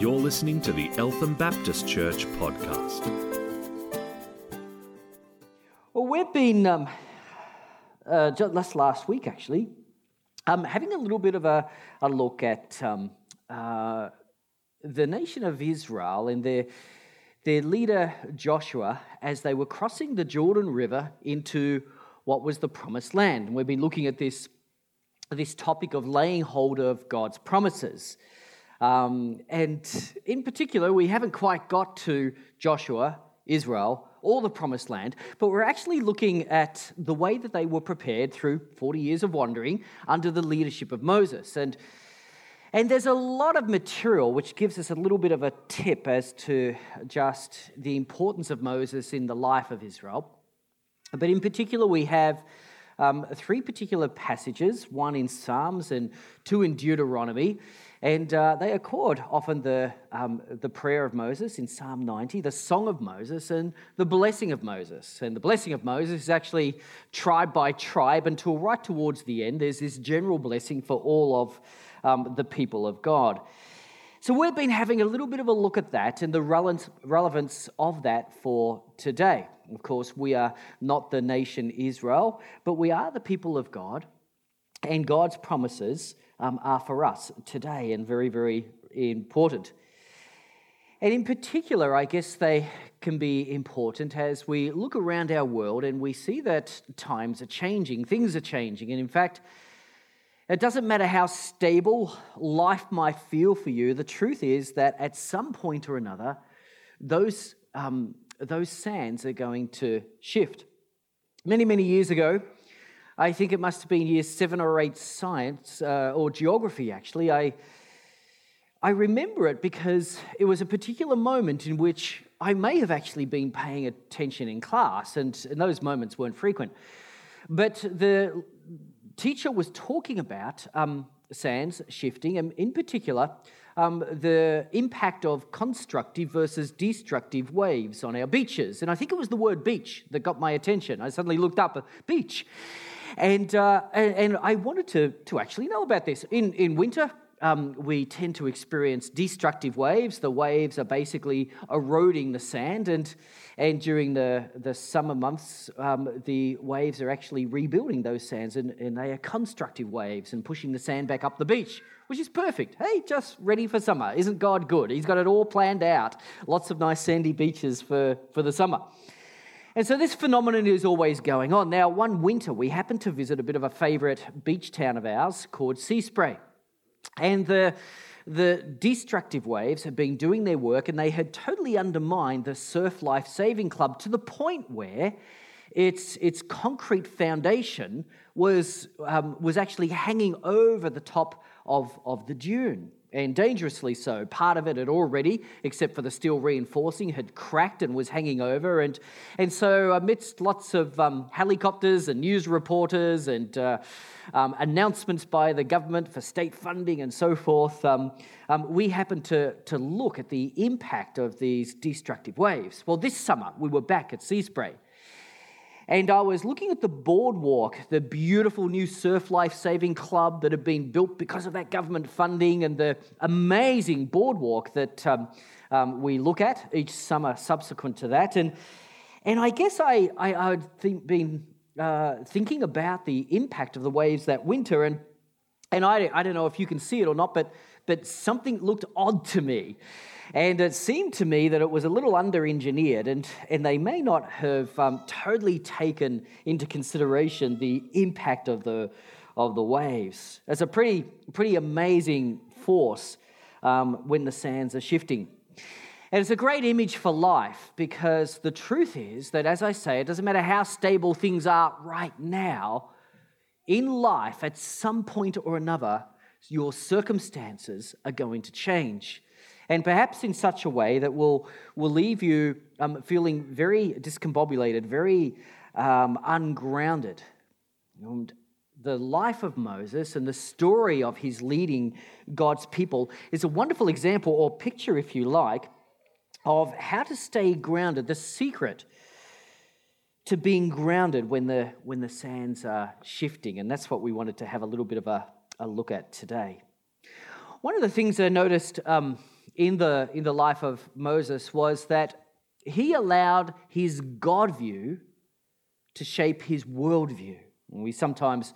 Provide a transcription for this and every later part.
You're listening to the Eltham Baptist Church podcast. Well, we've been, um, uh, just last week actually, um, having a little bit of a, a look at um, uh, the nation of Israel and their, their leader Joshua as they were crossing the Jordan River into what was the promised land. And we've been looking at this, this topic of laying hold of God's promises. Um, and in particular, we haven't quite got to Joshua, Israel, or the promised land, but we're actually looking at the way that they were prepared through 40 years of wandering under the leadership of Moses. And, and there's a lot of material which gives us a little bit of a tip as to just the importance of Moses in the life of Israel. But in particular, we have um, three particular passages one in Psalms and two in Deuteronomy. And uh, they accord often the, um, the prayer of Moses in Psalm 90, the song of Moses, and the blessing of Moses. And the blessing of Moses is actually tribe by tribe until right towards the end, there's this general blessing for all of um, the people of God. So we've been having a little bit of a look at that and the relevance of that for today. Of course, we are not the nation Israel, but we are the people of God, and God's promises um, are for us today and very, very important. And in particular, I guess they can be important as we look around our world and we see that times are changing, things are changing. And in fact, it doesn't matter how stable life might feel for you, the truth is that at some point or another, those, um, those sands are going to shift. Many, many years ago, I think it must have been year seven or eight science uh, or geography, actually. I, I remember it because it was a particular moment in which I may have actually been paying attention in class, and, and those moments weren't frequent. But the teacher was talking about um, sands shifting, and in particular, um, the impact of constructive versus destructive waves on our beaches. And I think it was the word beach that got my attention. I suddenly looked up beach. And, uh, and, and, I wanted to, to actually know about this. In, in winter, um, we tend to experience destructive waves. The waves are basically eroding the sand, and, and during the, the summer months, um, the waves are actually rebuilding those sands, and, and they are constructive waves and pushing the sand back up the beach, which is perfect. Hey, just ready for summer. Isn't God good? He's got it all planned out. Lots of nice sandy beaches for, for the summer. And so this phenomenon is always going on. Now, one winter, we happened to visit a bit of a favourite beach town of ours called Seaspray. And the, the destructive waves had been doing their work and they had totally undermined the Surf Life Saving Club to the point where its, its concrete foundation was, um, was actually hanging over the top of, of the dune and dangerously so. Part of it had already, except for the steel reinforcing, had cracked and was hanging over. And, and so, amidst lots of um, helicopters and news reporters and uh, um, announcements by the government for state funding and so forth, um, um we happened to, to look at the impact of these destructive waves. Well, this summer, we were back at Seaspray. And I was looking at the boardwalk, the beautiful new surf life saving club that had been built because of that government funding, and the amazing boardwalk that um, um, we look at each summer subsequent to that. And, and I guess I, I, had think, been uh, thinking about the impact of the waves that winter, and, and I, I don't know if you can see it or not, but, but something looked odd to me. And it seemed to me that it was a little under engineered, and, and they may not have um, totally taken into consideration the impact of the, of the waves. It's a pretty, pretty amazing force um, when the sands are shifting. And it's a great image for life because the truth is that, as I say, it doesn't matter how stable things are right now, in life, at some point or another, your circumstances are going to change and perhaps in such a way that will, will leave you um, feeling very discombobulated, very um, ungrounded. And the life of Moses and the story of his leading God's people is a wonderful example or picture, if you like, of how to stay grounded, the secret to being grounded when the, when the sands are shifting. And that's what we wanted to have a little bit of a, a look at today. One of the things I noticed um, in the, in the life of Moses was that he allowed his God view to shape his worldview. We sometimes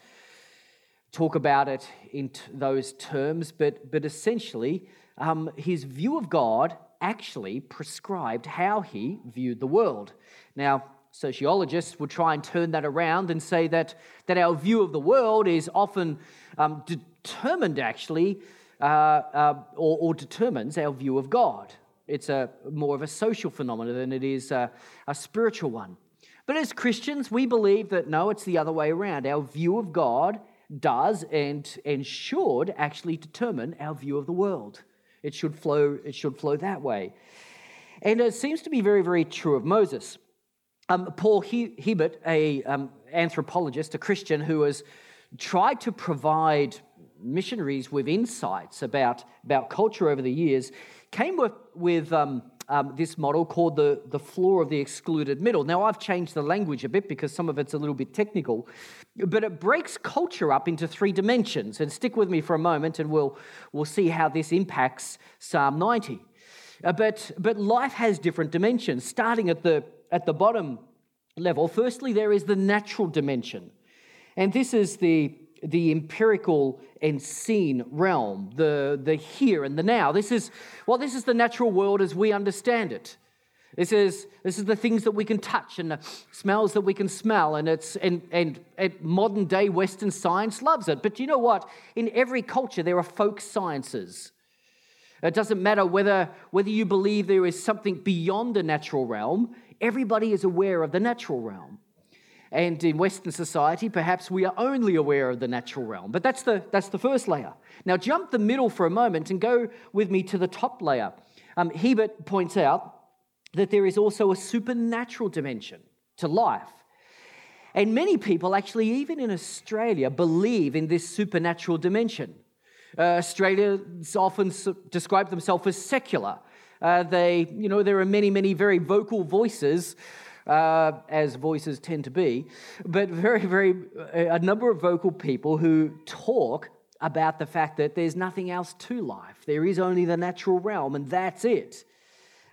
talk about it in t- those terms, but, but essentially, um, his view of God actually prescribed how he viewed the world. Now, sociologists would try and turn that around and say that, that our view of the world is often um, determined, actually, uh, uh, or, or, determines our view of God. It's a, more of a social phenomenon than it is a, a spiritual one. But as Christians, we believe that no, it's the other way around. Our view of God does and, and should actually determine our view of the world. It should flow, it should flow that way. And it seems to be very, very true of Moses. Um, Paul he- Hiebert, a um, anthropologist, a Christian who has tried to provide missionaries with insights about, about culture over the years, came with, with um, um, this model called the, the flaw of the excluded middle. Now, I've changed the language a bit because some of it's a little bit technical, but it breaks culture up into three dimensions. And stick with me for a moment and we'll, we'll see how this impacts Psalm 90. Uh, but, but life has different dimensions, starting at the, at the bottom level. Firstly, there is the natural dimension. And this is the, the empirical and seen realm, the, the here and the now. This is, well, this is the natural world as we understand it. This is, this is the things that we can touch and the smells that we can smell, and, it's, and, and, and modern day Western science loves it. But you know what? In every culture, there are folk sciences. It doesn't matter whether, whether you believe there is something beyond the natural realm, everybody is aware of the natural realm. And in Western society, perhaps we are only aware of the natural realm. But that's the, that's the first layer. Now, jump the middle for a moment and go with me to the top layer. Um, Hiebert points out that there is also a supernatural dimension to life. And many people, actually, even in Australia, believe in this supernatural dimension. Uh, Australians often describe themselves as secular. Uh, they, you know, there are many, many very vocal voices, uh, as voices tend to be, but very, very, a number of vocal people who talk about the fact that there's nothing else to life. There is only the natural realm, and that's it.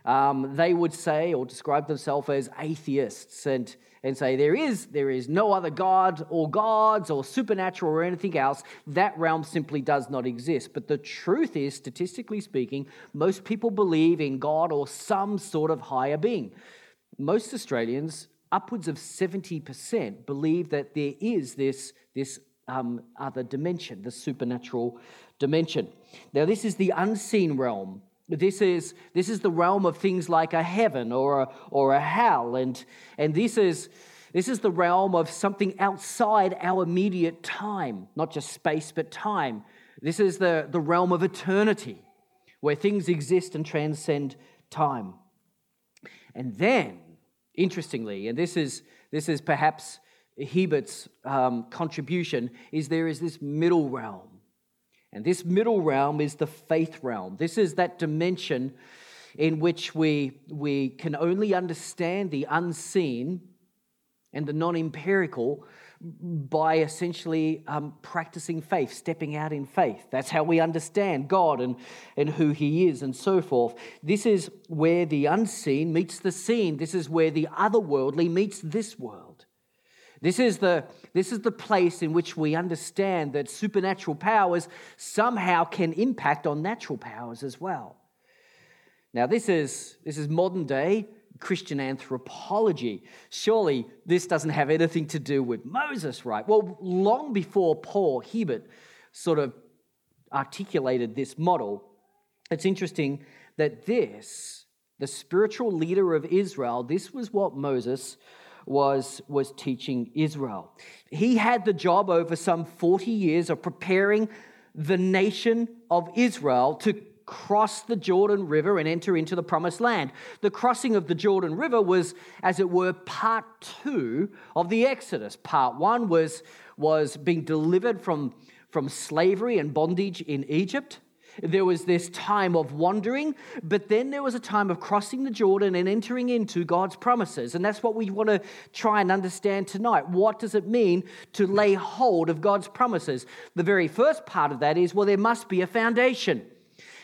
Um, they would say or describe themselves as atheists and and say there is there is no other god or gods or supernatural or anything else that realm simply does not exist but the truth is statistically speaking most people believe in god or some sort of higher being most australians upwards of 70% believe that there is this this um, other dimension the supernatural dimension now this is the unseen realm this is, this is the realm of things like a heaven or a, or a hell. And, and this, is, this is the realm of something outside our immediate time, not just space, but time. This is the, the realm of eternity, where things exist and transcend time. And then, interestingly, and this is, this is perhaps Hiebert's um, contribution, is there is this middle realm and this middle realm is the faith realm. This is that dimension in which we, we can only understand the unseen and the non empirical by essentially um, practicing faith, stepping out in faith. That's how we understand God and, and who He is and so forth. This is where the unseen meets the seen. This is where the otherworldly meets this world. This is, the, this is the place in which we understand that supernatural powers somehow can impact on natural powers as well. Now, this is, this is modern day Christian anthropology. Surely this doesn't have anything to do with Moses, right? Well, long before Paul Hiebert sort of articulated this model, it's interesting that this, the spiritual leader of Israel, this was what Moses was, was teaching Israel. He had the job over some 40 years of preparing the nation of Israel to cross the Jordan River and enter into the promised land. The crossing of the Jordan River was, as it were, part two of the Exodus. Part one was, was being delivered from, from slavery and bondage in Egypt. There was this time of wandering, but then there was a time of crossing the Jordan and entering into God's promises. And that's what we want to try and understand tonight. What does it mean to lay hold of God's promises? The very first part of that is well, there must be a foundation.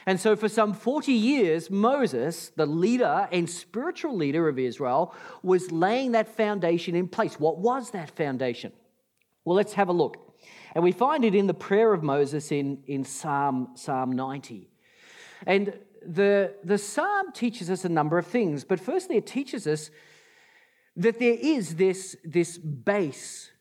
And so, for some 40 years, Moses, the leader and spiritual leader of Israel, was laying that foundation in place. What was that foundation? Well, let's have a look. And we find it in the prayer of Moses in, in Psalm, Psalm 90. And the, the psalm teaches us a number of things, but firstly, it teaches us that there is this, this base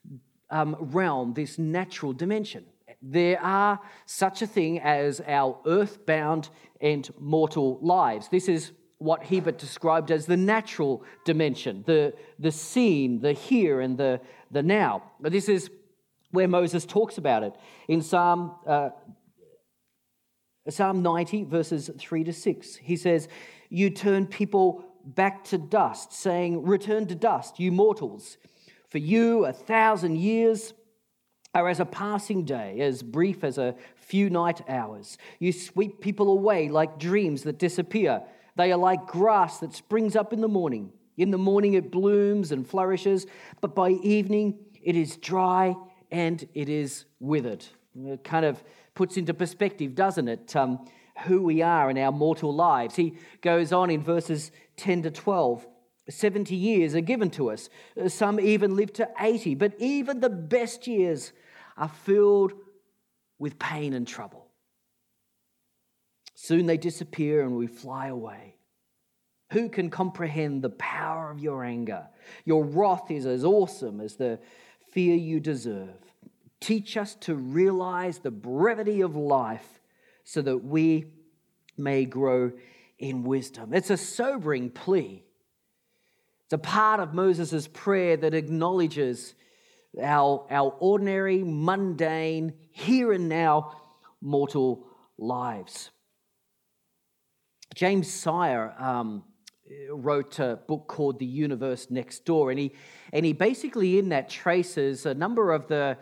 um, realm, this natural dimension. There are such a thing as our earthbound and mortal lives. This is what Hiebert described as the natural dimension, the, the seen, the here, and the, the now. This is where Moses talks about it in Psalm, uh, Psalm 90, verses 3 to 6. He says, You turn people back to dust, saying, Return to dust, you mortals. For you, a thousand years are as a passing day, as brief as a few night hours. You sweep people away like dreams that disappear. They are like grass that springs up in the morning. In the morning it blooms and flourishes, but by evening it is dry and it is withered. It kind of puts into perspective, doesn't it, um, who we are in our mortal lives. He goes on in verses 10 to 12. 70 years are given to us. Some even live to 80, but even the best years are filled with pain and trouble. Soon they disappear and we fly away. Who can comprehend the power of your anger? Your wrath is as awesome as the fear you deserve. Teach us to realize the brevity of life so that we may grow in wisdom. It's a sobering plea. It's a part of Moses' prayer that acknowledges our, our ordinary, mundane, here and now mortal lives. James Sire um, wrote a book called The Universe Next Door, and he, and he basically in that traces a number of the,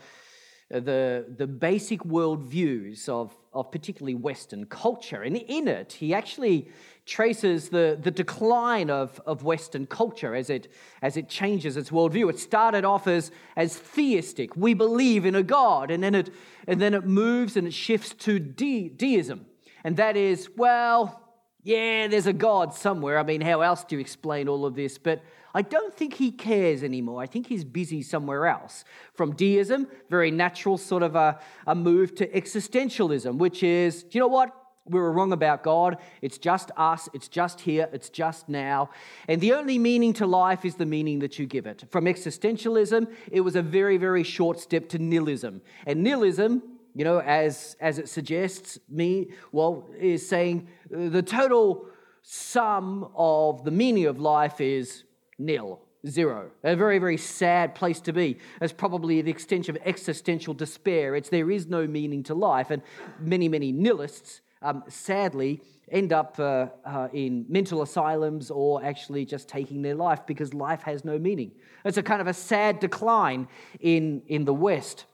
the, the basic worldviews of, of particularly Western culture. And in it, he actually traces the, the decline of, of Western culture as it, as it changes its worldview. It started off as, as theistic, we believe in a God, and then it, and then it moves and it shifts to de- deism. And that is, well, yeah, there's a God somewhere. I mean, how else do you explain all of this? But I don't think he cares anymore. I think he's busy somewhere else. From deism, very natural sort of a, a move to existentialism, which is, do you know what? We were wrong about God. It's just us. It's just here. It's just now. And the only meaning to life is the meaning that you give it. From existentialism, it was a very, very short step to nihilism. And nihilism, you know, as, as it suggests, me, well, is saying uh, the total sum of the meaning of life is nil. Zero. A very, very sad place to be. It's probably the extension of existential despair. It's there is no meaning to life. And many, many nihilists um, sadly end up uh, uh, in mental asylums or actually just taking their life because life has no meaning. It's a kind of a sad decline in, in the West.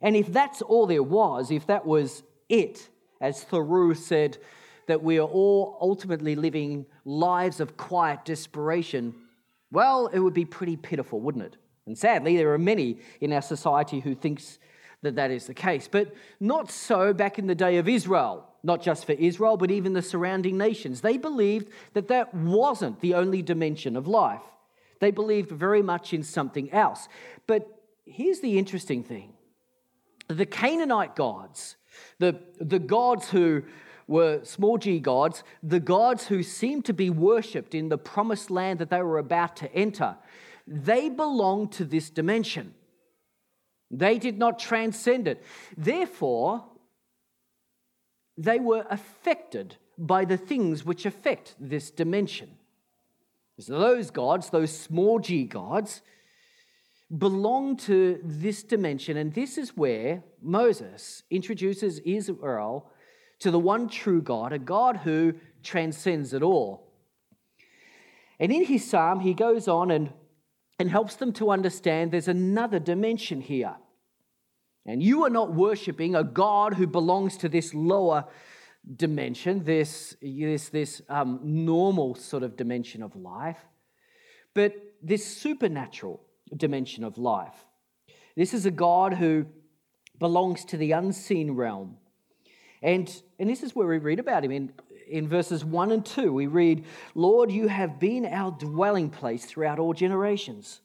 And if that's all there was, if that was it, as Thoreau said, that we are all ultimately living lives of quiet desperation, well, it would be pretty pitiful, wouldn't it? And sadly, there are many in our society who thinks that that is the case. But not so back in the day of Israel, not just for Israel, but even the surrounding nations. They believed that that wasn't the only dimension of life. They believed very much in something else. But here's the interesting thing the Canaanite gods, the, the gods who were small g gods, the gods who seemed to be worshipped in the promised land that they were about to enter, they belonged to this dimension. They did not transcend it. Therefore, they were affected by the things which affect this dimension. So those gods, those small g gods, belong to this dimension, and this is where Moses introduces Israel to the one true God, a God who transcends it all. And in his psalm, he goes on and and helps them to understand there's another dimension here. And you are not worshiping a God who belongs to this lower dimension, this, this, this um, normal sort of dimension of life, but this supernatural dimension of life. This is a God who belongs to the unseen realm. And, and this is where we read about him in, in verses 1 and 2. We read, Lord, you have been our dwelling place throughout all generations.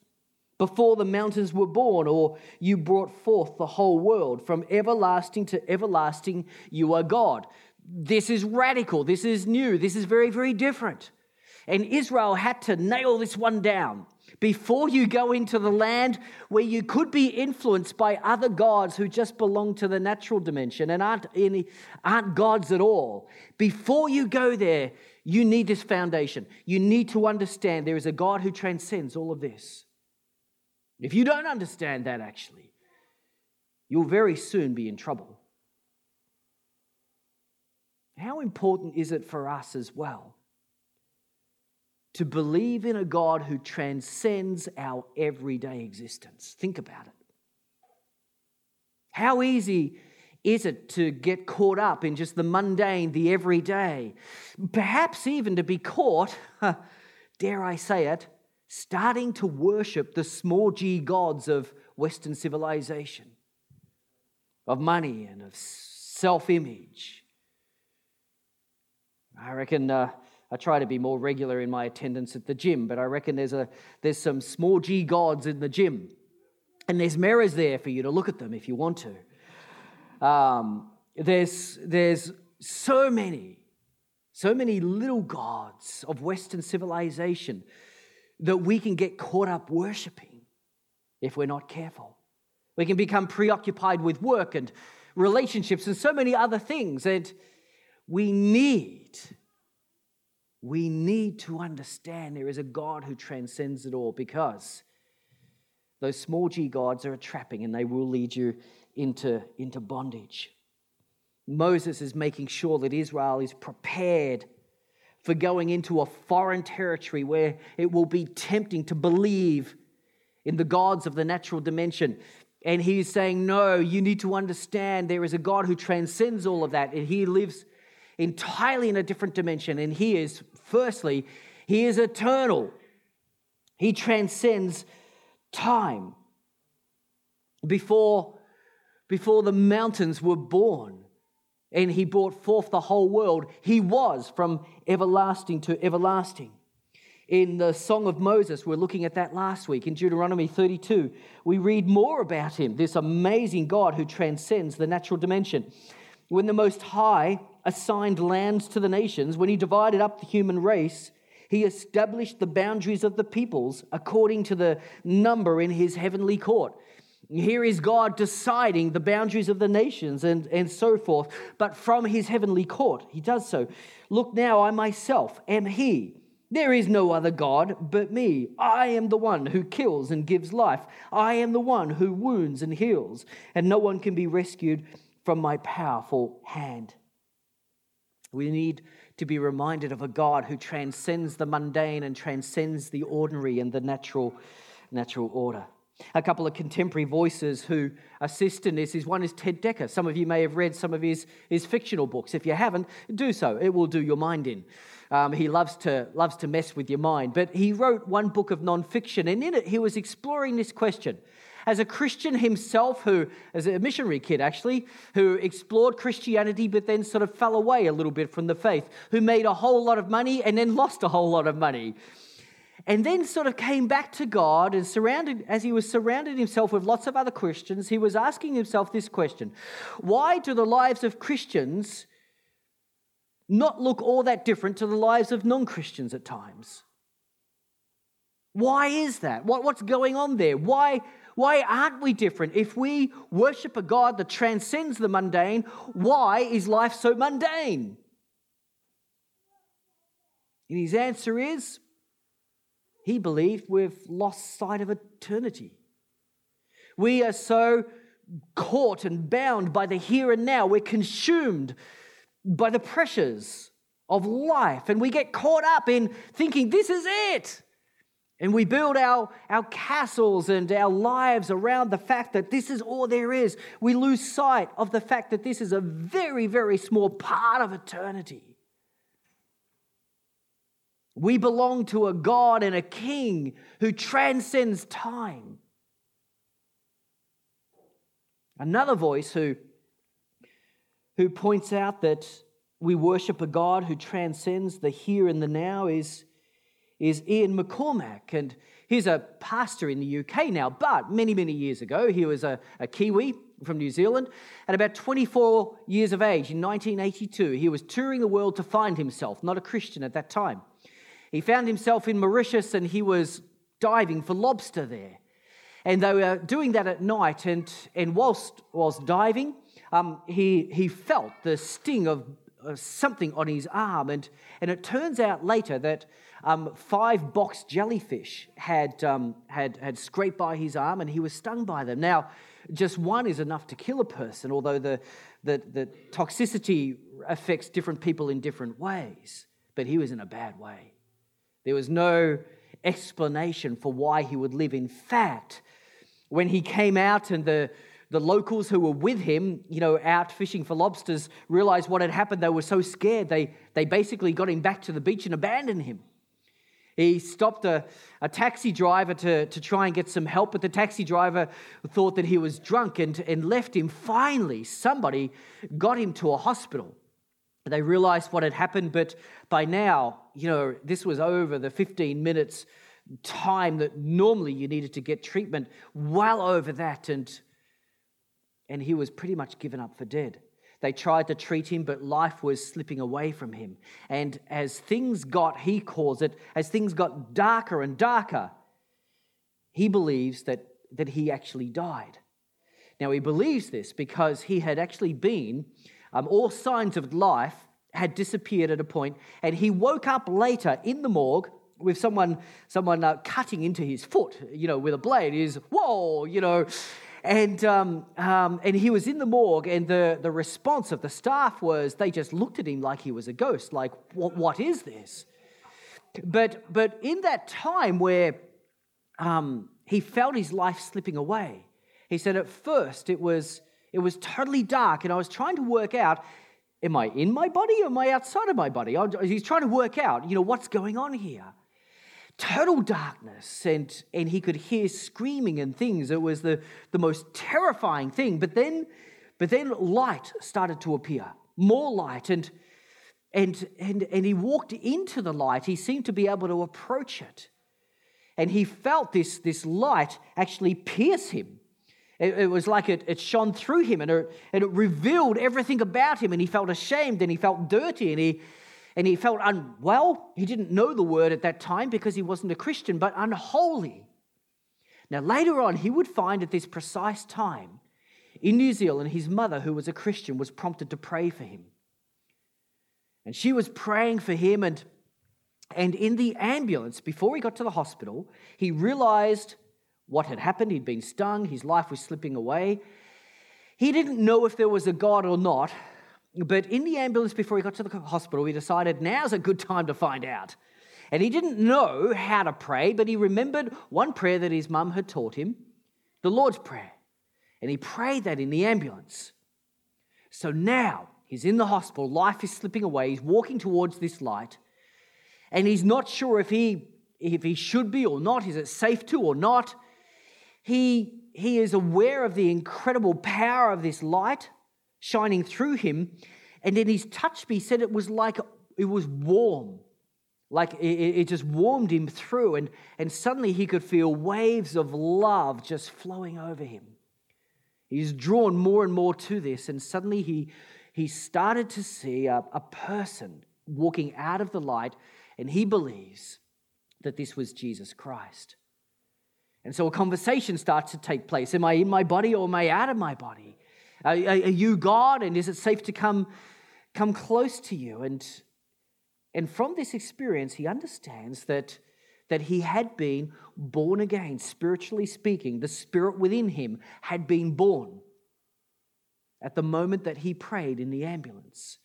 Before the mountains were born, or you brought forth the whole world, from everlasting to everlasting, you are God. This is radical. This is new. This is very, very different. And Israel had to nail this one down before you go into the land where you could be influenced by other gods who just belong to the natural dimension and aren't, any, aren't gods at all. Before you go there, you need this foundation. You need to understand there is a God who transcends all of this. If you don't understand that, actually, you'll very soon be in trouble. How important is it for us as well to believe in a God who transcends our everyday existence. Think about it. How easy is it to get caught up in just the mundane, the everyday? Perhaps even to be caught, dare I say it, starting to worship the small g gods of Western civilization, of money and of self image. I reckon. Uh, I try to be more regular in my attendance at the gym, but I reckon there's, a, there's some small g gods in the gym. And there's mirrors there for you to look at them if you want to. Um, there's, there's so many, so many little gods of Western civilization that we can get caught up worshiping if we're not careful. We can become preoccupied with work and relationships and so many other things. And we need we need to understand there is a God who transcends it all because those small g gods are a trapping and they will lead you into, into bondage. Moses is making sure that Israel is prepared for going into a foreign territory where it will be tempting to believe in the gods of the natural dimension. And he's saying, No, you need to understand there is a God who transcends all of that, and he lives entirely in a different dimension. And he is Firstly, he is eternal, he transcends time. Before, before the mountains were born, and he brought forth the whole world, he was from everlasting to everlasting. In the Song of Moses, we're looking at that last week in Deuteronomy 32, we read more about him, this amazing God who transcends the natural dimension. When the Most High assigned lands to the nations, when he divided up the human race, he established the boundaries of the peoples according to the number in his heavenly court. Here is God deciding the boundaries of the nations and, and so forth, but from his heavenly court, he does so. Look now, I myself am he. There is no other God but me. I am the one who kills and gives life. I am the one who wounds and heals, and no one can be rescued from my powerful hand. We need to be reminded of a God who transcends the mundane and transcends the ordinary and the natural, natural order. A couple of contemporary voices who assist in this is one is Ted Dekker. Some of you may have read some of his, his fictional books. If you haven't, do so. It will do your mind in. Um, he loves to, loves to mess with your mind. But he wrote one book of nonfiction, and in it he was exploring this question as a Christian himself, who, as a missionary kid actually, who explored Christianity but then sort of fell away a little bit from the faith, who made a whole lot of money and then lost a whole lot of money. And then sort of came back to God and surrounded, as he was surrounded himself with lots of other Christians, he was asking himself this question Why do the lives of Christians not look all that different to the lives of non Christians at times? Why is that? What, what's going on there? Why, why aren't we different? If we worship a God that transcends the mundane, why is life so mundane? And his answer is he believed we've lost sight of eternity. We are so caught and bound by the here and now, we're consumed by the pressures of life, and we get caught up in thinking, this is it. And we build our, our castles and our lives around the fact that this is all there is. We lose sight of the fact that this is a very, very small part of eternity. We belong to a God and a King who transcends time. Another voice who, who points out that we worship a God who transcends the here and the now is, is Ian McCormack. And he's a pastor in the UK now, but many, many years ago, he was a, a Kiwi from New Zealand. At about 24 years of age, in 1982, he was touring the world to find himself, not a Christian at that time. He found himself in Mauritius and he was diving for lobster there. And they were doing that at night, and, and whilst, whilst diving, um, he, he felt the sting of, something on his arm. And, and it turns out later that um, five box jellyfish had, um, had, had scraped by his arm and he was stung by them. Now, just one is enough to kill a person, although the, the, the toxicity affects different people in different ways. But he was in a bad way. There was no explanation for why he would live. In fact, when he came out and the, the locals who were with him, you know, out fishing for lobsters, realized what had happened, they were so scared, they, they basically got him back to the beach and abandoned him. He stopped a, a taxi driver to, to try and get some help, but the taxi driver thought that he was drunk and, and left him. Finally, somebody got him to a hospital. They realized what had happened, but by now, you know, this was over the 15 minutes time that normally you needed to get treatment, well over that, and, and he was pretty much given up for dead. They tried to treat him, but life was slipping away from him. And as things got, he calls it, as things got darker and darker, he believes that, that he actually died. Now, he believes this because he had actually been, um, all signs of life had disappeared at a point, and he woke up later in the morgue with someone, someone uh, cutting into his foot, you know, with a blade. Is whoa, you know, and um, um, and he was in the morgue, and the the response of the staff was they just looked at him like he was a ghost, like what what is this? But but in that time where um, he felt his life slipping away, he said at first it was it was totally dark, and I was trying to work out am I in my body or am I outside of my body? He's trying to work out, you know, what's going on here total darkness and, and he could hear screaming and things. It was the, the most terrifying thing. But then, but then light started to appear, more light. And, and, and, and he walked into the light. He seemed to be able to approach it. And he felt this, this light actually pierce him. It, was like it, it shone through him and it, and it revealed everything about him. And he felt ashamed and he felt dirty and he, and he felt unwell. He didn't know the word at that time because he wasn't a Christian, but unholy. Now, later on, he would find at this precise time in New Zealand, his mother, who was a Christian, was prompted to pray for him. And she was praying for him, and, and in the ambulance, before he got to the hospital, he realized what had happened. He'd been stung, his life was slipping away. He didn't know if there was a God or not, but in the ambulance before he got to the hospital, he decided now's a good time to find out. And he didn't know how to pray, but he remembered one prayer that his mum had taught him the Lord's Prayer. And he prayed that in the ambulance. So now he's in the hospital, life is slipping away, he's walking towards this light, and he's not sure if he, if he should be or not, is it safe to or not. He, he is aware of the incredible power of this light shining through him. And then he's touched me, said it was like it was warm. Like it, it just warmed him through, and, and suddenly he could feel waves of love just flowing over him. He's drawn more and more to this, and suddenly he, he started to see a, a person walking out of the light, and he believes that this was Jesus Christ. And so a conversation starts to take place. Am I in my body or am I out of my body? Are, are you God? And is it safe to come, come close to you? And, and from this experience, he understands that, that he had been born again, spiritually speaking. The spirit within him had been born at the moment that he prayed in the ambulance.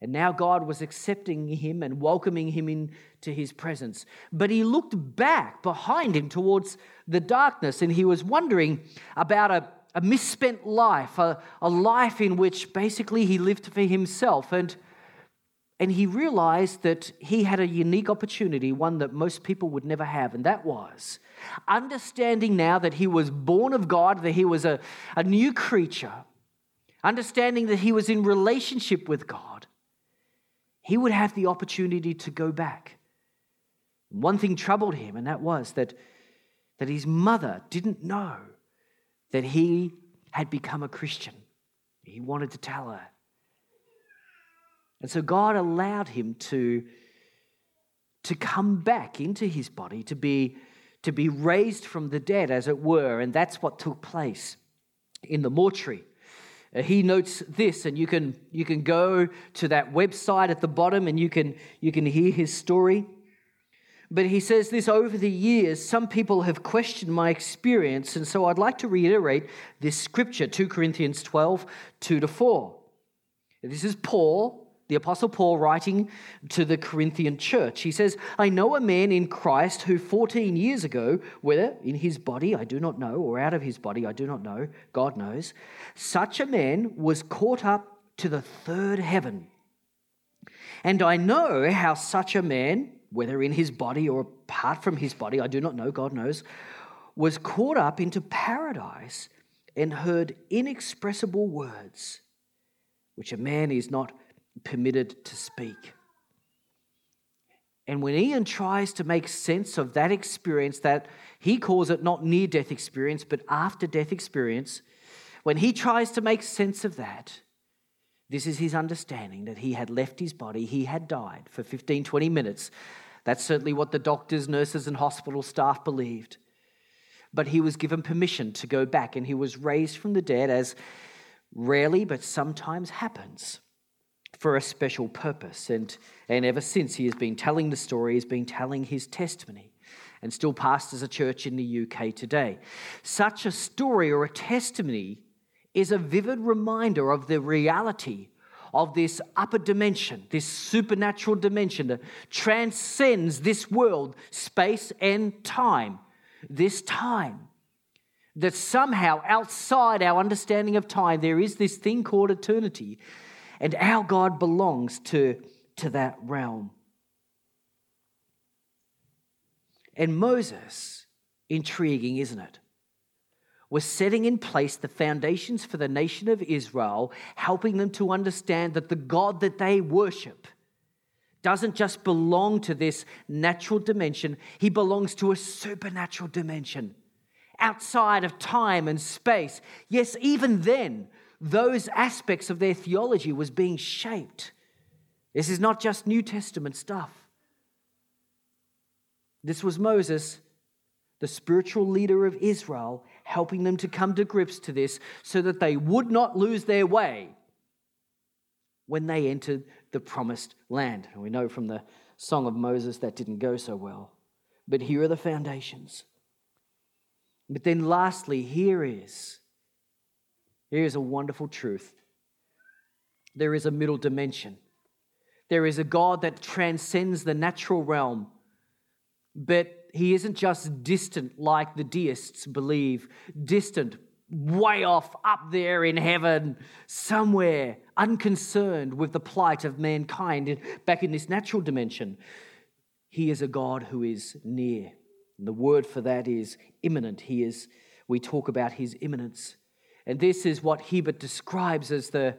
And now God was accepting him and welcoming him into his presence. But he looked back behind him towards the darkness and he was wondering about a, a misspent life, a, a life in which basically he lived for himself. And, and he realized that he had a unique opportunity, one that most people would never have, and that was understanding now that he was born of God, that he was a, a new creature, understanding that he was in relationship with God, he would have the opportunity to go back. One thing troubled him, and that was that, that his mother didn't know that he had become a Christian. He wanted to tell her. And so God allowed him to, to come back into his body, to be, to be raised from the dead, as it were. And that's what took place in the mortuary. Uh, he notes this, and you can, you can go to that website at the bottom and you can, you can hear his story. But he says this over the years, some people have questioned my experience, and so I'd like to reiterate this scripture 2 Corinthians 12, 2 to 4. This is Paul the Apostle Paul writing to the Corinthian church. He says, I know a man in Christ who 14 years ago, whether in his body, I do not know, or out of his body, I do not know, God knows, such a man was caught up to the third heaven. And I know how such a man, whether in his body or apart from his body, I do not know, God knows, was caught up into paradise and heard inexpressible words, which a man is not permitted to speak. And when Ian tries to make sense of that experience, that he calls it not near death experience, but after death experience, when he tries to make sense of that, this is his understanding that he had left his body, he had died for 15, 20 minutes. That's certainly what the doctors, nurses, and hospital staff believed. But he was given permission to go back and he was raised from the dead, as rarely but sometimes happens for a special purpose. And, and ever since, he has been telling the story, he's been telling his testimony, and still pastors a church in the UK today. Such a story or a testimony is a vivid reminder of the reality of this upper dimension, this supernatural dimension that transcends this world, space, and time. This time. That somehow outside our understanding of time, there is this thing called eternity and our God belongs to, to that realm. And Moses, intriguing, isn't it? Was setting in place the foundations for the nation of Israel, helping them to understand that the God that they worship doesn't just belong to this natural dimension, he belongs to a supernatural dimension outside of time and space. Yes, even then, those aspects of their theology was being shaped. This is not just New Testament stuff. This was Moses, the spiritual leader of Israel, helping them to come to grips to this so that they would not lose their way when they entered the promised land. And we know from the Song of Moses that didn't go so well. But here are the foundations. But then, lastly, here is Here's a wonderful truth there is a middle dimension. There is a God that transcends the natural realm, but he isn't just distant like the deists believe, distant, way off up there in heaven, somewhere, unconcerned with the plight of mankind back in this natural dimension. He is a God who is near. And the word for that is immanent. He is, we talk about his immanence. And this is what Hiebert describes as the,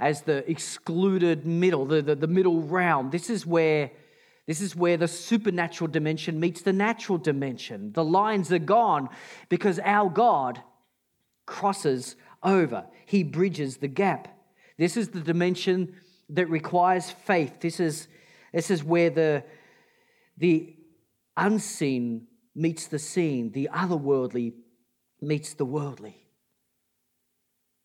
as the excluded middle, the, the, the middle realm. This is where this is where the supernatural dimension meets the natural dimension. The lines are gone because our God crosses over, He bridges the gap. This is the dimension that requires faith. This is, this is where the, the unseen meets the seen, the otherworldly meets the worldly.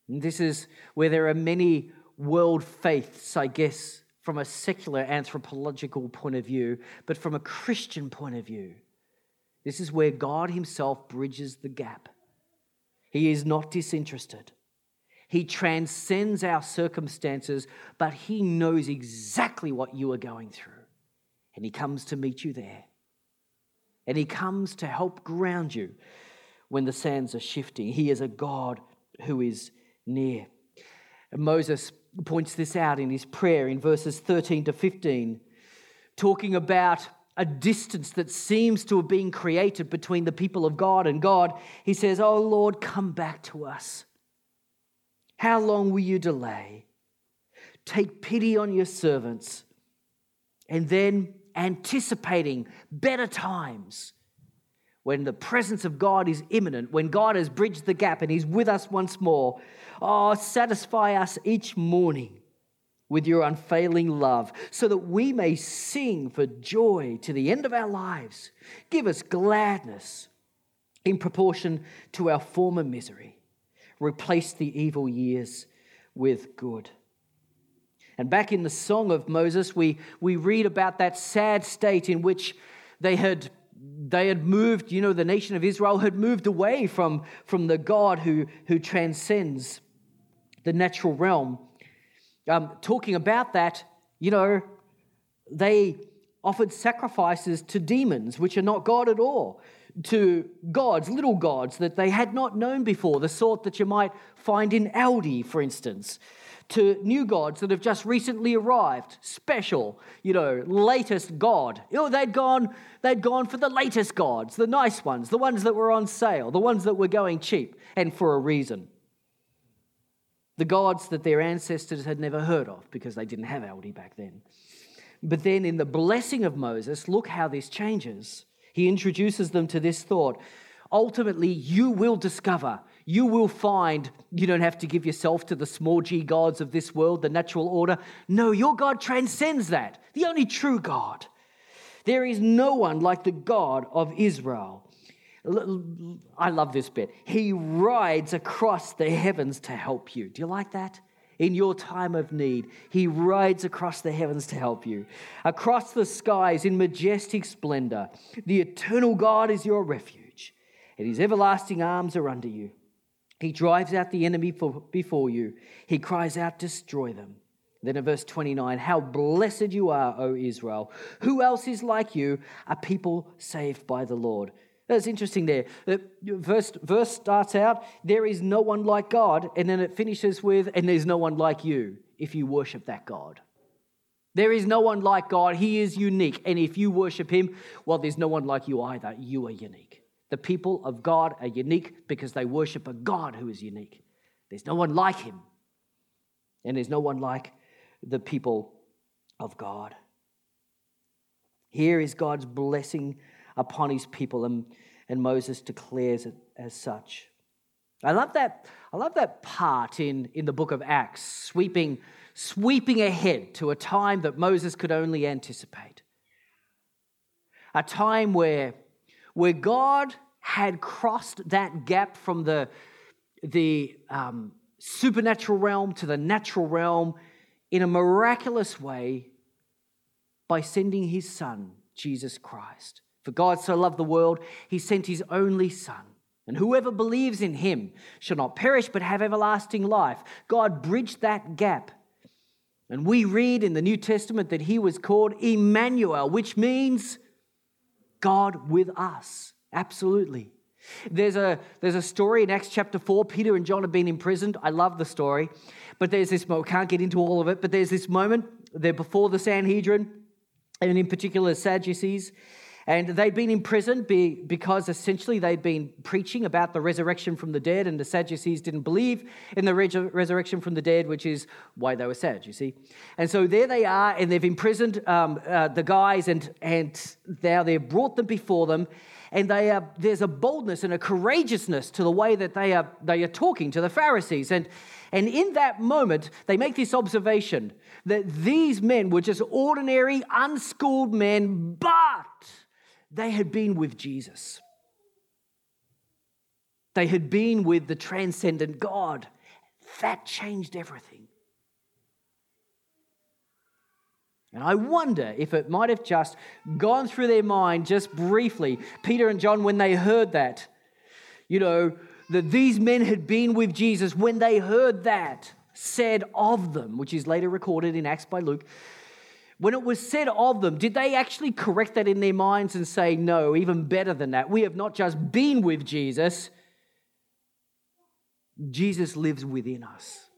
And this is where there are many world faiths, I guess, from a secular anthropological point of view, but from a Christian point of view. This is where God Himself bridges the gap. He is not disinterested. He transcends our circumstances, but He knows exactly what you are going through. And He comes to meet you there. And He comes to help ground you when the sands are shifting. He is a God who is near. And Moses points this out in his prayer in verses 13 to 15, talking about a distance that seems to have been created between the people of God and God. He says, Oh Lord, come back to us. How long will you delay? Take pity on your servants. And then, anticipating better times, when the presence of God is immanent, when God has bridged the gap and He's with us once more, oh, satisfy us each morning with your unfailing love, so that we may sing for joy to the end of our lives. Give us gladness in proportion to our former misery. Replace the evil years with good. And back in the Song of Moses, we, we read about that sad state in which they had, they had moved, you know, the nation of Israel had moved away from, from the God who, who transcends the natural realm. Um, talking about that, you know, they offered sacrifices to demons, which are not God at all to gods, little gods that they had not known before, the sort that you might find in Aldi, for instance, to new gods that have just recently arrived, special, you know, latest god. You know, they'd gone, they'd gone for the latest gods, the nice ones, the ones that were on sale, the ones that were going cheap, and for a reason. The gods that their ancestors had never heard of because they didn't have Aldi back then. But then in the blessing of Moses, look how this changes. He introduces them to this thought. Ultimately, you will discover, you will find, you don't have to give yourself to the small g gods of this world, the natural order. No, your God transcends that, the only true God. There is no one like the God of Israel. I love this bit. He rides across the heavens to help you. Do you like that? in your time of need. He rides across the heavens to help you, across the skies in majestic splendor. The eternal God is your refuge, and his everlasting arms are under you. He drives out the enemy before you, he cries out, Destroy them. Then in verse 29, how blessed you are, O Israel. Who else is like you, a people saved by the Lord? That's interesting there. Uh, verse, verse starts out, there is no one like God, and then it finishes with, and there's no one like you if you worship that God. There is no one like God. He is unique. And if you worship Him, well, there's no one like you either. You are unique. The people of God are unique because they worship a God who is unique. There's no one like Him. And there's no one like the people of God. Here is God's blessing upon his people, and, and Moses declares it as such. I love that, I love that part in, in the book of Acts, sweeping, sweeping ahead to a time that Moses could only anticipate. A time where, where God had crossed that gap from the, the um, supernatural realm to the natural realm in a miraculous way by sending his son, Jesus Christ. For God so loved the world, he sent his only Son. And whoever believes in him shall not perish but have everlasting life. God bridged that gap. And we read in the New Testament that he was called Emmanuel, which means God with us. Absolutely. There's a, there's a story in Acts chapter 4. Peter and John have been imprisoned. I love the story. But there's this moment, can't get into all of it, but there's this moment. They're before the Sanhedrin, and in particular, Sadducees. And they'd been imprisoned because essentially they'd been preaching about the resurrection from the dead, and the Sadducees didn't believe in the resurrection from the dead, which is why they were sad, you see. And so there they are, and they've imprisoned um, uh, the guys, and, and now they've brought them before them. And they are, there's a boldness and a courageousness to the way that they are, they are talking to the Pharisees. And, and in that moment, they make this observation that these men were just ordinary, unschooled men, but they had been with Jesus. They had been with the transcendent God. That changed everything. And I wonder if it might have just gone through their mind just briefly, Peter and John, when they heard that, you know, that these men had been with Jesus, when they heard that said of them, which is later recorded in Acts by Luke, when it was said of them, did they actually correct that in their minds and say, no, even better than that? We have not just been with Jesus, Jesus lives within us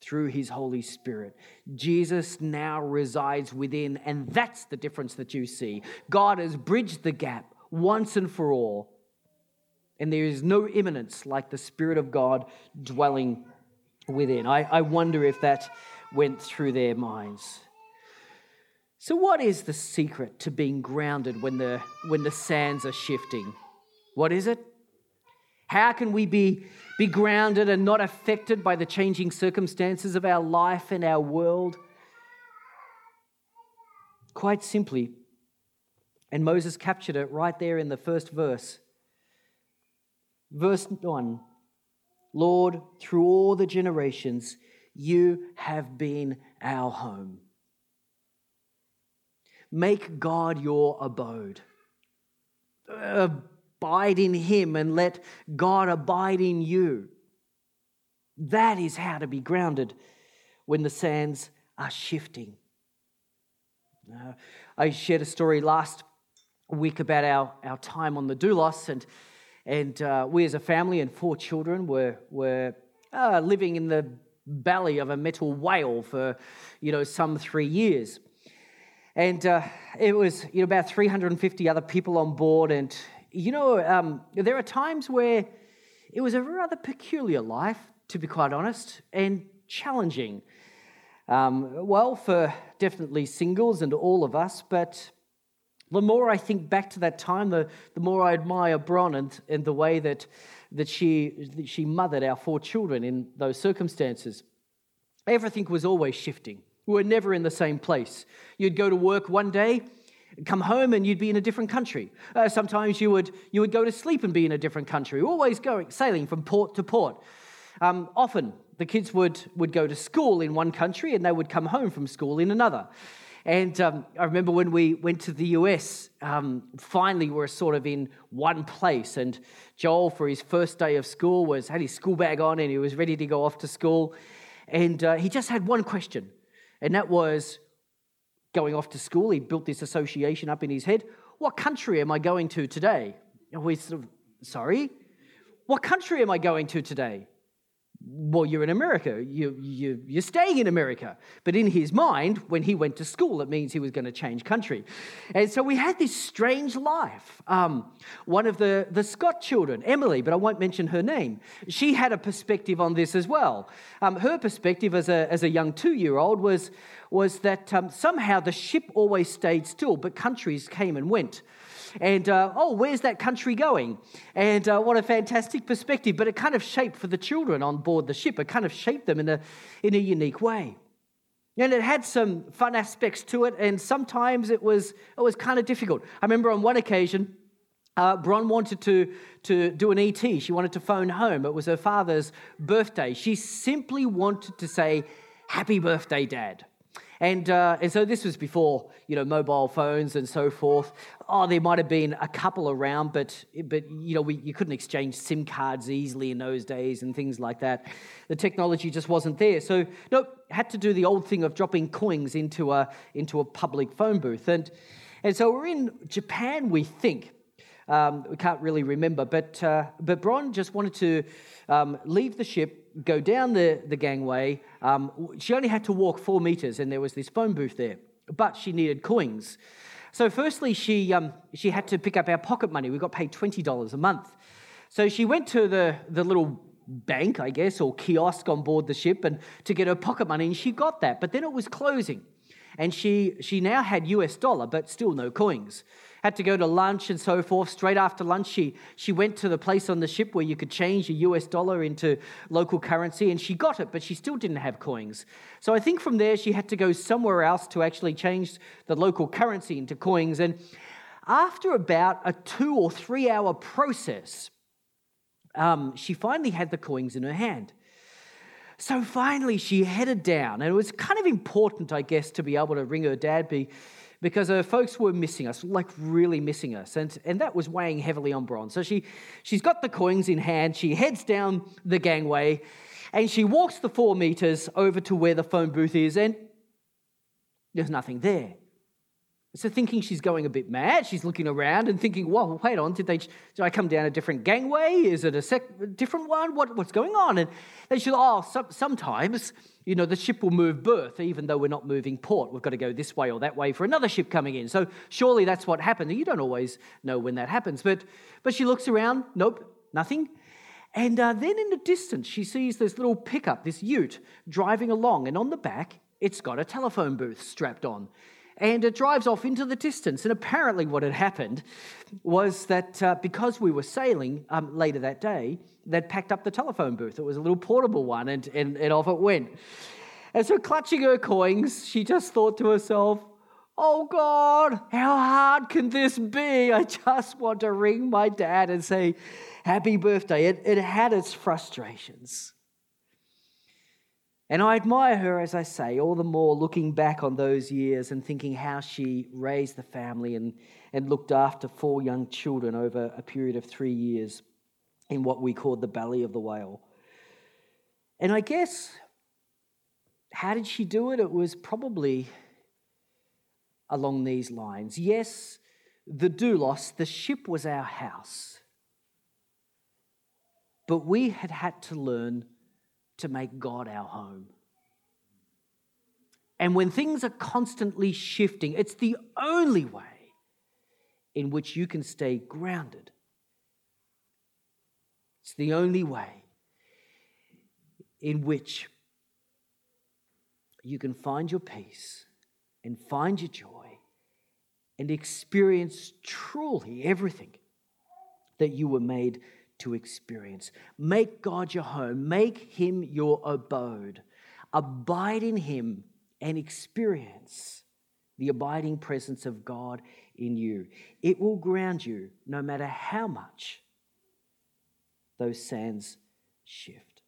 through his Holy Spirit. Jesus now resides within, and that's the difference that you see. God has bridged the gap once and for all, and there is no immanence like the Spirit of God dwelling within. I, I wonder if that went through their minds. So, what is the secret to being grounded when the, when the sands are shifting? What is it? How can we be, be grounded and not affected by the changing circumstances of our life and our world? Quite simply, and Moses captured it right there in the first verse. Verse 1 Lord, through all the generations, you have been our home. Make God your abode. Abide in Him and let God abide in you. That is how to be grounded when the sands are shifting. Uh, I shared a story last week about our, our time on the Doulos, and, and uh, we as a family and four children were, were uh, living in the belly of a metal whale for, you know, some three years. And uh, it was you know, about 350 other people on board. And, you know, um, there are times where it was a rather peculiar life, to be quite honest, and challenging. Um, well, for definitely singles and all of us, but the more I think back to that time, the, the more I admire Bron and, and the way that, that, she, that she mothered our four children in those circumstances. Everything was always shifting. We were never in the same place. You'd go to work one day, come home, and you'd be in a different country. Uh, sometimes you would, you would go to sleep and be in a different country, always going, sailing from port to port. Um, often, the kids would, would go to school in one country and they would come home from school in another. And um, I remember when we went to the US, um, finally we are sort of in one place. And Joel, for his first day of school, was had his school bag on and he was ready to go off to school. And uh, he just had one question and that was going off to school. He built this association up in his head. What country am I going to today? And we sort of, sorry? What country am I going to today? Well, you're in America. You, you, you're staying in America. But in his mind, when he went to school, it means he was going to change country. And so we had this strange life. Um, one of the, the Scott children, Emily, but I won't mention her name, she had a perspective on this as well. Um, her perspective as a, as a young two year old was, was that um, somehow the ship always stayed still, but countries came and went and uh, oh, where's that country going? And uh, what a fantastic perspective. But it kind of shaped for the children on board the ship, it kind of shaped them in a, in a unique way. And it had some fun aspects to it, and sometimes it was, it was kind of difficult. I remember on one occasion, uh, Bron wanted to, to do an ET. She wanted to phone home. It was her father's birthday. She simply wanted to say, Happy birthday, Dad. And, uh, and so this was before, you know, mobile phones and so forth. Oh, there might have been a couple around, but, but you know, we, you couldn't exchange SIM cards easily in those days and things like that. The technology just wasn't there. So, nope, had to do the old thing of dropping coins into a, into a public phone booth. And, and so we're in Japan, we think. Um, we can't really remember, but, uh, but Bron just wanted to um, leave the ship go down the, the gangway. Um, she only had to walk four meters, and there was this phone booth there, but she needed coins. So, firstly, she, um, she had to pick up our pocket money. We got paid $20 a month. So, she went to the, the little bank, I guess, or kiosk on board the ship and to get her pocket money, and she got that. But then it was closing, and she, she now had US dollar, but still no coins had to go to lunch and so forth. Straight after lunch, she, she went to the place on the ship where you could change a US dollar into local currency, and she got it, but she still didn't have coins. So I think from there, she had to go somewhere else to actually change the local currency into coins. And after about a two or three hour process, um, she finally had the coins in her hand. So finally, she headed down, and it was kind of important, I guess, to be able to ring her dad, be, because her folks were missing us, like really missing us. And, and that was weighing heavily on Bron. So she, she's got the coins in hand. She heads down the gangway and she walks the four meters over to where the phone booth is, and there's nothing there. So thinking she's going a bit mad, she's looking around and thinking, "Whoa, wait on! Did they? Did I come down a different gangway? Is it a sec- different one? What, what's going on?" And they should, "Oh, so, sometimes you know the ship will move berth, even though we're not moving port. We've got to go this way or that way for another ship coming in. So surely that's what happened. You don't always know when that happens, but but she looks around. Nope, nothing. And uh, then in the distance, she sees this little pickup, this ute, driving along. And on the back, it's got a telephone booth strapped on. And it drives off into the distance. And apparently, what had happened was that uh, because we were sailing um, later that day, they'd packed up the telephone booth. It was a little portable one, and, and, and off it went. And so, clutching her coins, she just thought to herself, Oh God, how hard can this be? I just want to ring my dad and say, Happy birthday. It, it had its frustrations. And I admire her, as I say, all the more looking back on those years and thinking how she raised the family and, and looked after four young children over a period of three years in what we called the belly of the whale. And I guess, how did she do it? It was probably along these lines. Yes, the doulos, the ship was our house. But we had had to learn to make God our home. And when things are constantly shifting, it's the only way in which you can stay grounded. It's the only way in which you can find your peace and find your joy and experience truly everything that you were made to experience. Make God your home, make Him your abode. Abide in Him and experience the abiding presence of God in you. It will ground you no matter how much those sands shift.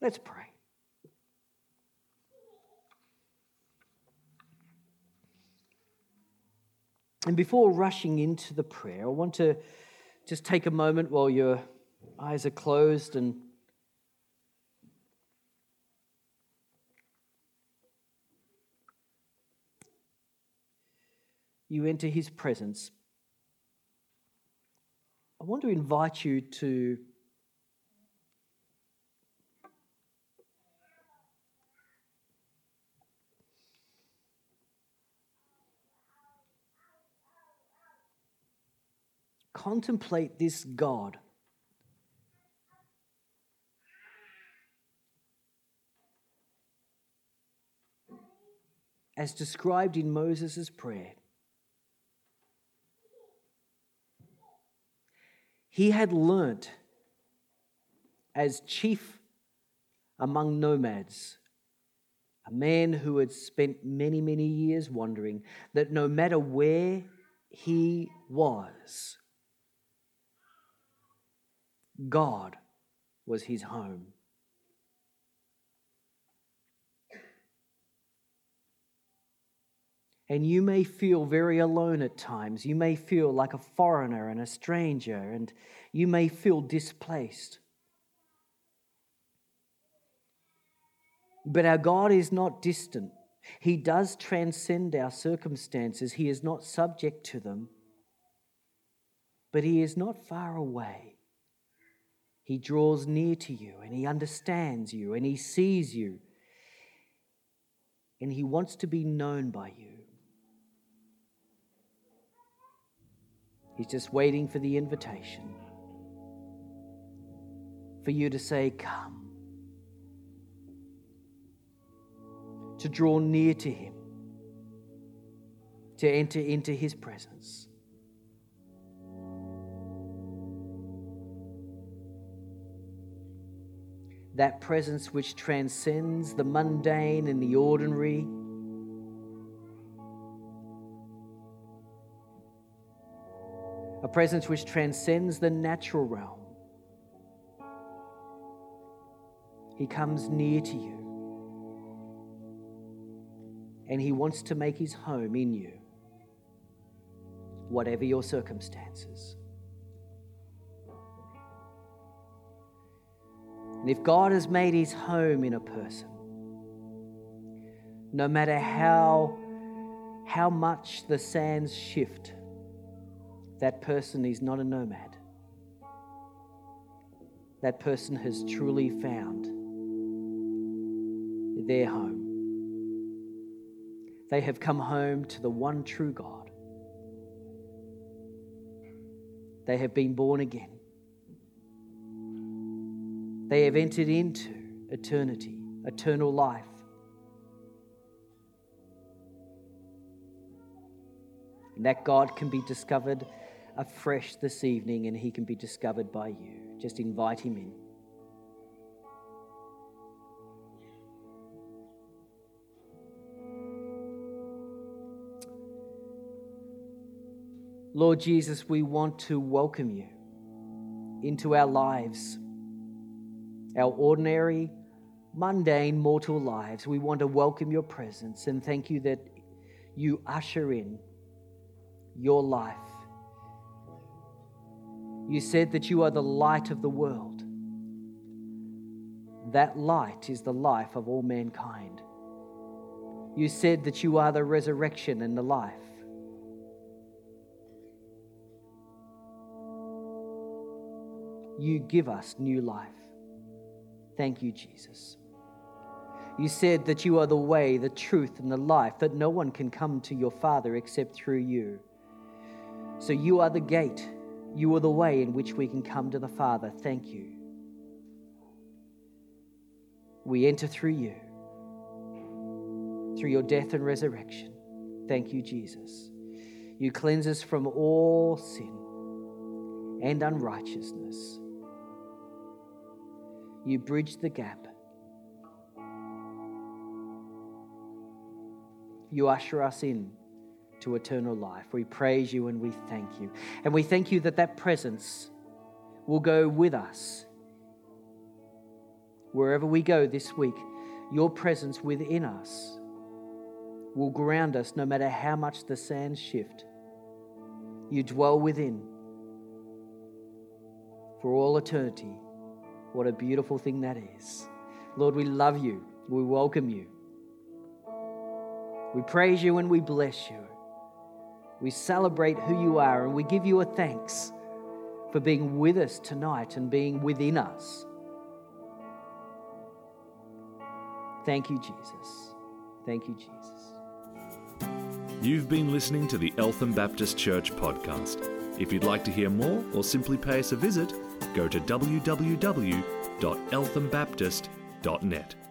Let's pray. And before rushing into the prayer, I want to just take a moment while your eyes are closed and you enter his presence. I want to invite you to contemplate this God. As described in Moses' prayer, he had learnt as chief among nomads, a man who had spent many, many years wandering, that no matter where he was, God was his home. And you may feel very alone at times. You may feel like a foreigner and a stranger, and you may feel displaced. But our God is not distant. He does transcend our circumstances. He is not subject to them, but He is not far away. He draws near to you and He understands you and He sees you and He wants to be known by you. He's just waiting for the invitation for you to say, Come, to draw near to Him, to enter into His presence. That presence which transcends the mundane and the ordinary. A presence which transcends the natural realm. He comes near to you. And He wants to make His home in you, whatever your circumstances. And if God has made his home in a person, no matter how, how much the sands shift, that person is not a nomad. That person has truly found their home. They have come home to the one true God. They have been born again They have entered into eternity, eternal life. And that God can be discovered afresh this evening and he can be discovered by you. Just invite him in. Lord Jesus, we want to welcome you into our lives, our ordinary, mundane, mortal lives. We want to welcome your presence and thank you that you usher in your life. You said that you are the light of the world. That light is the life of all mankind. You said that you are the resurrection and the life. you give us new life. Thank you, Jesus. You said that you are the way, the truth, and the life, that no one can come to your Father except through you. So you are the gate. You are the way in which we can come to the Father. Thank you. We enter through you, through your death and resurrection. Thank you, Jesus. You cleanse us from all sin and unrighteousness you bridge the gap. You usher us in to eternal life. We praise you and we thank you. And we thank you that that presence will go with us. Wherever we go this week, your presence within us will ground us no matter how much the sands shift. You dwell within for all eternity. What a beautiful thing that is. Lord, we love you. We welcome you. We praise you and we bless you. We celebrate who you are and we give you a thanks for being with us tonight and being within us. Thank you, Jesus. Thank you, Jesus. You've been listening to the Eltham Baptist Church podcast. If you'd like to hear more or simply pay us a visit, go to www.elthambaptist.net.